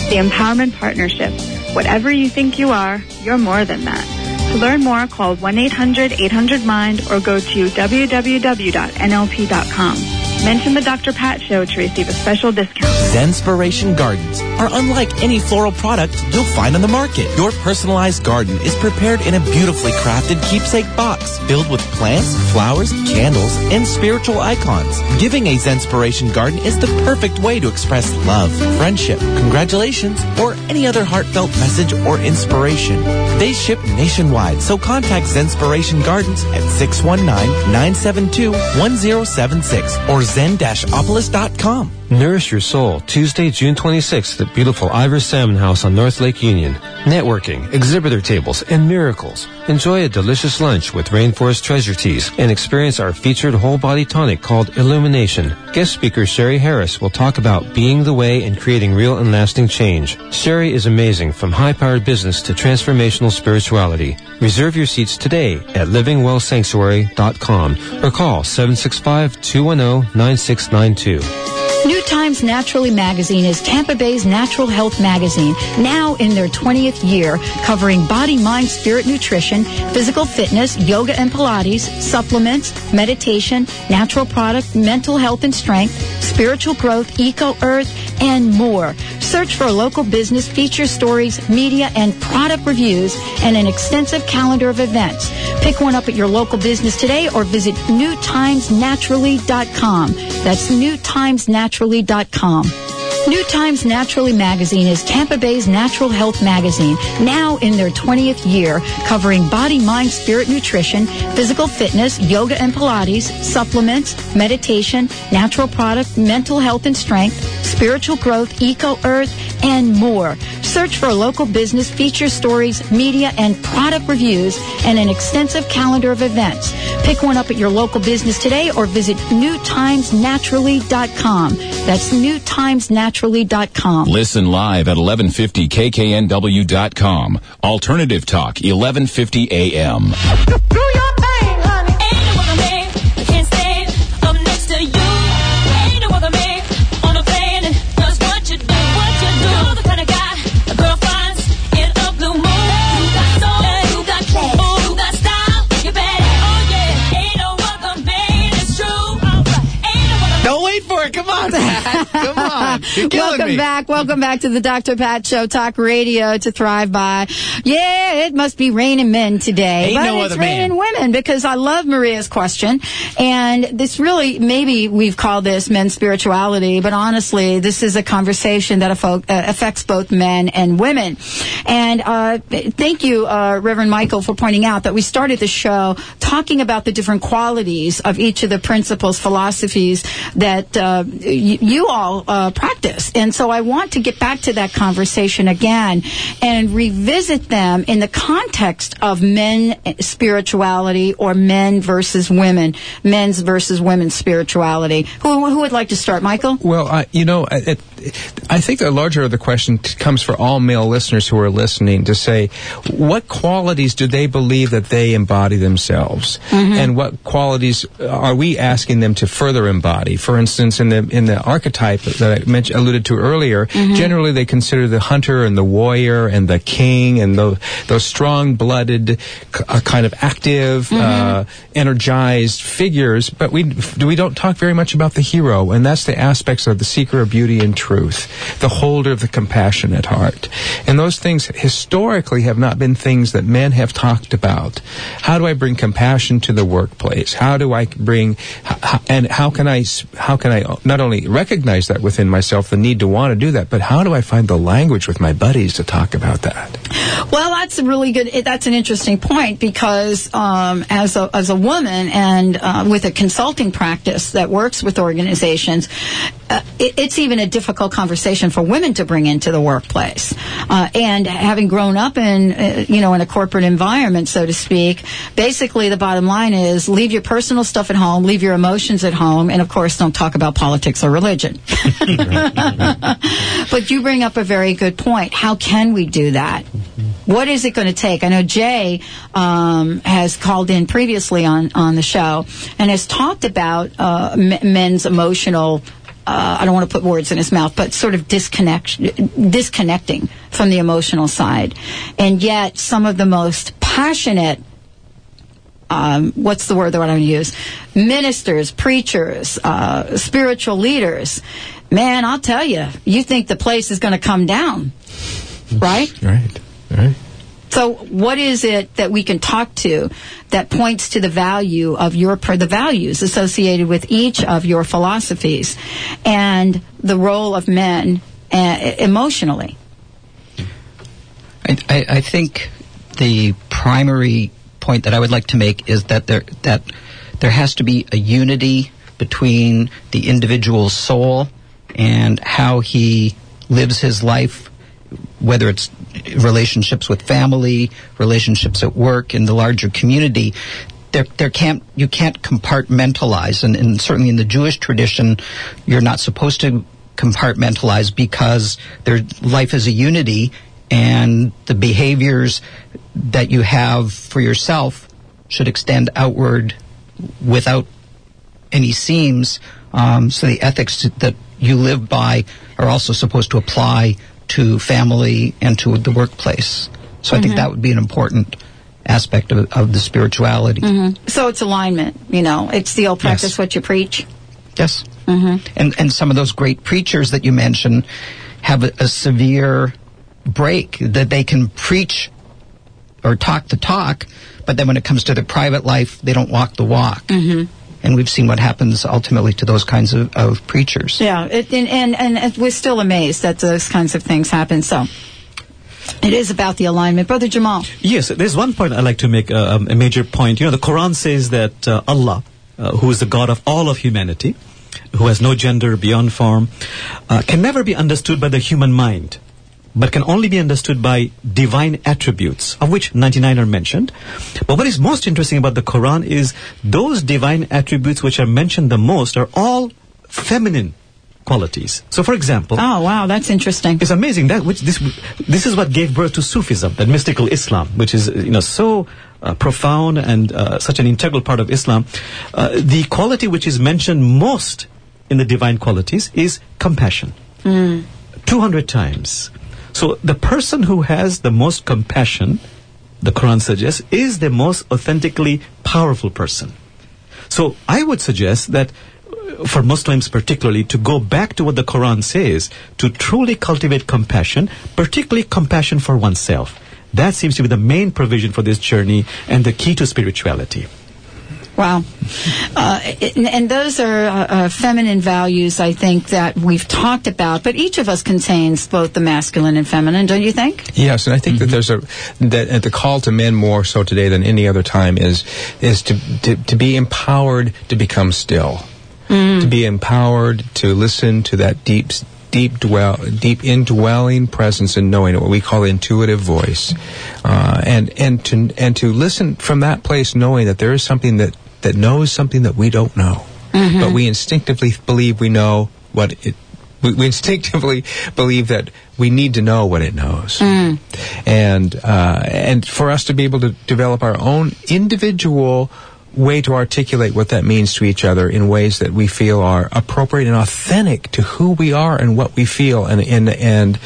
The Empowerment Partnership. Whatever you think you are, you're more than that. To learn more, call 1-800-800-MIND or go to www.nlp.com. Mention the Dr. Pat Show to receive a special discount. Zenspiration Gardens are unlike any floral product you'll find on the market. Your personalized garden is prepared in a beautifully crafted keepsake box filled with plants, flowers, candles, and spiritual icons. Giving a Zenspiration garden is the perfect way to express love, friendship, congratulations, or any other heartfelt message or inspiration. They ship nationwide, so contact Zenspiration Gardens at 619-972-1076 or zen-opolis.com. Nourish your soul, Tuesday, June 26th at beautiful Ivar's Salmon House on North Lake Union. Networking, exhibitor tables, and miracles. Enjoy a delicious lunch with Rainforest Treasure Teas and experience our featured whole body tonic called Illumination. Guest speaker Sherry Harris will talk about being the way and creating real and lasting change. Sherry is amazing from high-powered business to transformational spirituality. Reserve your seats today at livingwellsanctuary.com or call 765-210-9692. New Times Naturally magazine is Tampa Bay's natural health magazine, now in their 20th year, covering body, mind, spirit, nutrition, physical fitness, yoga and Pilates, supplements, meditation, natural product, mental health and strength, spiritual growth, eco earth, and more. Search for local business, feature stories, media, and product reviews, and an extensive calendar of events. Pick one up at your local business today or visit newtimesnaturally.com. That's newtimesnaturally.com. New Times Naturally magazine is Tampa Bay's natural health magazine, now in their 20th year, covering body, mind, spirit, nutrition, physical fitness, yoga and Pilates, supplements, meditation, natural product, mental health and strength, spiritual growth, eco earth, and more. Search for local business, feature stories, media, and product reviews, and an extensive calendar of events. Pick one up at your local business today or visit newtimesnaturally.com. That's newtimesnaturally.com. Listen live at 1150kknw.com. Alternative Talk, 1150 AM. Don't Welcome me. back. Welcome back to the Dr. Pat Show, Talk Radio to Thrive By. Yeah, it must be raining men today. Ain't but no it's raining man. women because I love Maria's question. And this really, maybe we've called this men's spirituality, but honestly, this is a conversation that uh, affects both men and women. And uh, thank you, uh, Reverend Michael, for pointing out that we started the show talking about the different qualities of each of the principles, philosophies that uh, y- you all uh, practice. And so I want to get back to that conversation again and revisit them in the context of men spirituality or men versus women, men's versus women's spirituality. Who, who would like to start, Michael? Well, you know, it, I think the larger of the question comes for all male listeners who are listening to say, what qualities do they believe that they embody themselves, and what qualities are we asking them to further embody? For instance, in the in the archetype that I mentioned, alluded to earlier, generally they consider the hunter and the warrior and the king and those those strong-blooded, c- uh, kind of active, uh, energized figures. But we we don't talk very much about the hero, and that's the aspects of the seeker of beauty and truth, the holder of the compassionate heart, and those things historically have not been things that men have talked about. How do I bring compassion to the workplace? How do I bring, and how can I, how can I not only recognize that within myself, the need to want to do that, but how do I find the language with my buddies to talk about that? Well, that's a really good. That's an interesting point because um, as a as a woman and uh, with a consulting practice that works with organizations, uh, it, it's even a difficult conversation for women to bring into the workplace. Uh, and having grown up in uh, you know in a corporate environment, so to speak, basically the bottom line is leave your personal stuff at home, leave your emotions at home, and of course don't talk about politics or religion. but you bring up a very good point. How can we do that? What is it going to take? I know Jay um, has called in previously on, on the show and has talked about uh, men's emotional. Uh, I don't want to put words in his mouth, but sort of disconnect, disconnecting from the emotional side, and yet some of the most passionate um, what's the word that I'm going to use? Ministers, preachers, uh, spiritual leaders. Man, I'll tell you, you think the place is going to come down, right? Right. Right. So, what is it that we can talk to that points to the value of your the values associated with each of your philosophies and the role of men uh, emotionally? I, I, I think the primary point that I would like to make is that there that there has to be a unity between the individual's soul and how he lives his life, whether it's relationships with family, relationships at work, in the larger community. There, there can't you can't compartmentalize, and, and certainly in the Jewish tradition, you're not supposed to compartmentalize because their life is a unity, and the behaviors that you have for yourself should extend outward without any seams. Um, so the ethics that you live by are also supposed to apply to family and to the workplace. So I think Mhm. that would be an important aspect of, of the spirituality. Mhm. So it's alignment. You know, it's the old Yes. practice what you preach. Yes. Mm-hmm. And and some of those great preachers that you mentioned have a, a severe break that they can preach or talk the talk, but then when it comes to their private life, they don't walk the walk. Mm-hmm. And we've seen what happens ultimately to those kinds of, of preachers. Yeah, it, and, and and and we're still amazed that those kinds of things happen. So it is about the alignment, brother Jamal. Yes, there's one point I'd like to make uh, um, a major point. You know, the Quran says that uh, Allah, uh, who is the God of all of humanity, who has no gender beyond form, uh, can never be understood by the human mind, but can only be understood by divine attributes, of which 99 are mentioned. But what is most interesting about the Quran is those divine attributes which are mentioned the most are all feminine qualities. So, for example, Oh wow, that's interesting. it's amazing that which this this is what gave birth to Sufism, that mystical Islam, which is you know so uh, profound and uh, such an integral part of Islam. Uh, the quality which is mentioned most in the divine qualities is compassion. Mm. 200 times. So the person who has the most compassion, the Quran suggests, is the most authentically powerful person. So I would suggest that uh, for Muslims particularly to go back to what the Quran says to truly cultivate compassion, particularly compassion for oneself. That seems to be the main provision for this journey and the key to spirituality. Wow. Uh, and, and those are uh, uh, feminine values, I think, that we've talked about. But each of us contains both the masculine and feminine, don't you think? Yes, and I think that there's a that uh, the call to men more so today than any other time is is to to, to be empowered to become still, to be empowered to listen to that deep deep dwell deep indwelling presence and knowing what we call intuitive voice, uh, and and to and to listen from that place, knowing that there is something that that knows something that we don't know, Mm-hmm. but we instinctively believe we know what it. We, we instinctively believe that we need to know what it knows Mm. and uh, and for us to be able to develop our own individual way to articulate what that means to each other in ways that we feel are appropriate and authentic to who we are and what we feel and and and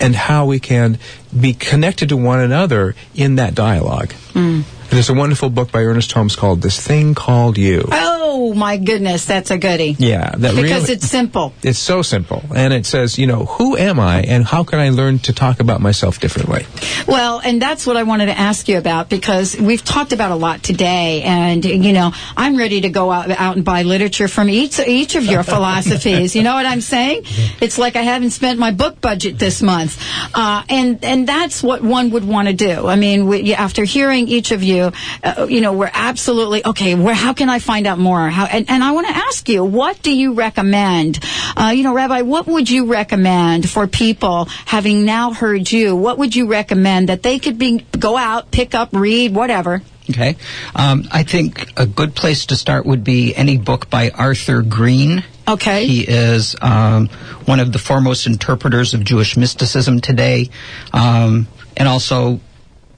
and how we can be connected to one another in that dialogue. Mm. There's a wonderful book by Ernest Holmes called "This Thing Called You." Oh my goodness, that's a goodie. Yeah, that because really, it's simple. it's so simple, and it says, you know, who am I, and how can I learn to talk about myself differently? Well, and that's what I wanted to ask you about because we've talked about a lot today, and you know, I'm ready to go out, out and buy literature from each each of your philosophies. You know what I'm saying? It's like I haven't spent my book budget this month, uh, and and that's what one would want to do. I mean, we, after hearing each of you, uh, you know, we're absolutely okay. Where how can I find out more? How and, and I want to ask you, what do you recommend? Uh, you know, Rabbi, what would you recommend for people having now heard you? What would you recommend that they could be go out, pick up, read, whatever? Okay. Um, I think a good place to start would be any book by Arthur Green. Okay. He is um, one of the foremost interpreters of Jewish mysticism today, um, and also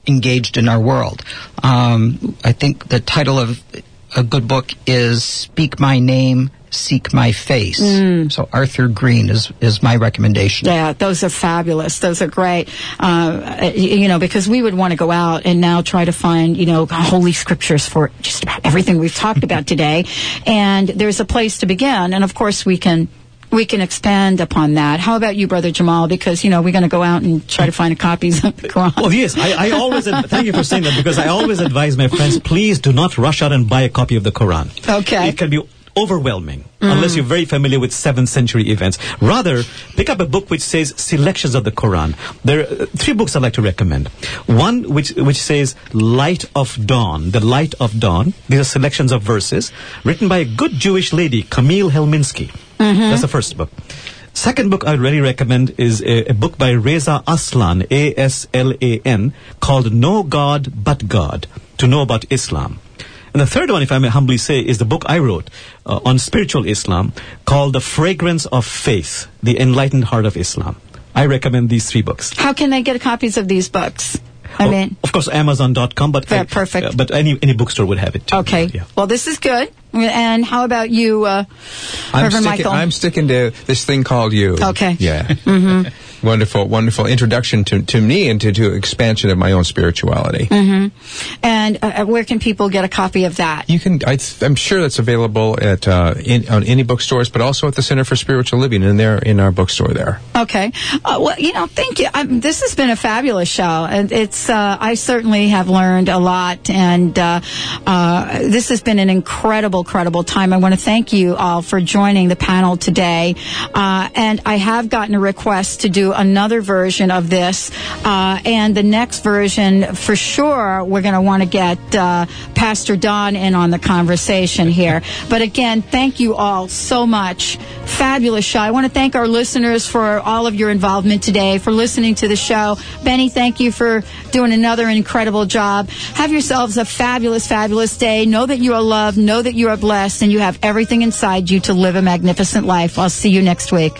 engaged in our world. Um, I think the title of a good book is Speak My Name, Seek My Face. Mm. So Arthur Green is, is my recommendation. Yeah, those are fabulous. Those are great. Uh, you know, because we would want to go out and now try to find, you know, holy scriptures for just about everything we've talked about today. And there's a place to begin. And of course we can, we can expand upon that. How about you, Brother Jamal? Because, you know, we're going to go out and try to find copies of the Quran. Oh yes, I, I always ad- thank you for saying that because I always advise my friends, please do not rush out and buy a copy of the Quran. Okay. It can be overwhelming Mm. unless you're very familiar with seventh century events. Rather, pick up a book which says selections of the Quran. There are uh, three books I'd like to recommend. One which which says Light of Dawn, the Light of Dawn. These are selections of verses written by a good Jewish lady, Camille Helminski. Mhm. That's the first book. Second book I'd really recommend is a, a book by Reza Aslan, A-S-L-A-N, called No God But God, to know about Islam. And the third one, if I may humbly say, is the book I wrote uh, on spiritual Islam called The Fragrance of Faith, The Enlightened Heart of Islam. I recommend these three books. How can they get copies of these books? I mean, of course, Amazon.com, but Yeah, perfect. uh, but any any bookstore would have it. Too. okay. Well, this is good. And how about you, uh, I'm Reverend sticking, Michael? I'm sticking to this thing called you. Okay. Yeah. hmm wonderful, wonderful introduction to, to me and to, to expansion of my own spirituality. hmm And uh, where can people get a copy of that? You can. I, th- I'm sure that's available at uh, in, on any bookstores, but also at the Center for Spiritual Living, in there in our bookstore there. Okay. Uh, well, you know, thank you. i this has been a fabulous show, and it's. Uh, I certainly have learned a lot, and uh, uh, this has been an incredible, incredible time. I want to thank you all for joining the panel today, uh, and I have gotten a request to another version of this, uh, and the next version, for sure, we're going to want to get uh, Pastor Don in on the conversation here. But again, thank you all so much. Fabulous show. I want to thank our listeners for all of your involvement today, for listening to the show. Benny, thank you for doing another incredible job. Have yourselves a fabulous, fabulous day. Know that you are loved, know that you are blessed, and you have everything inside you to live a magnificent life. I'll see you next week.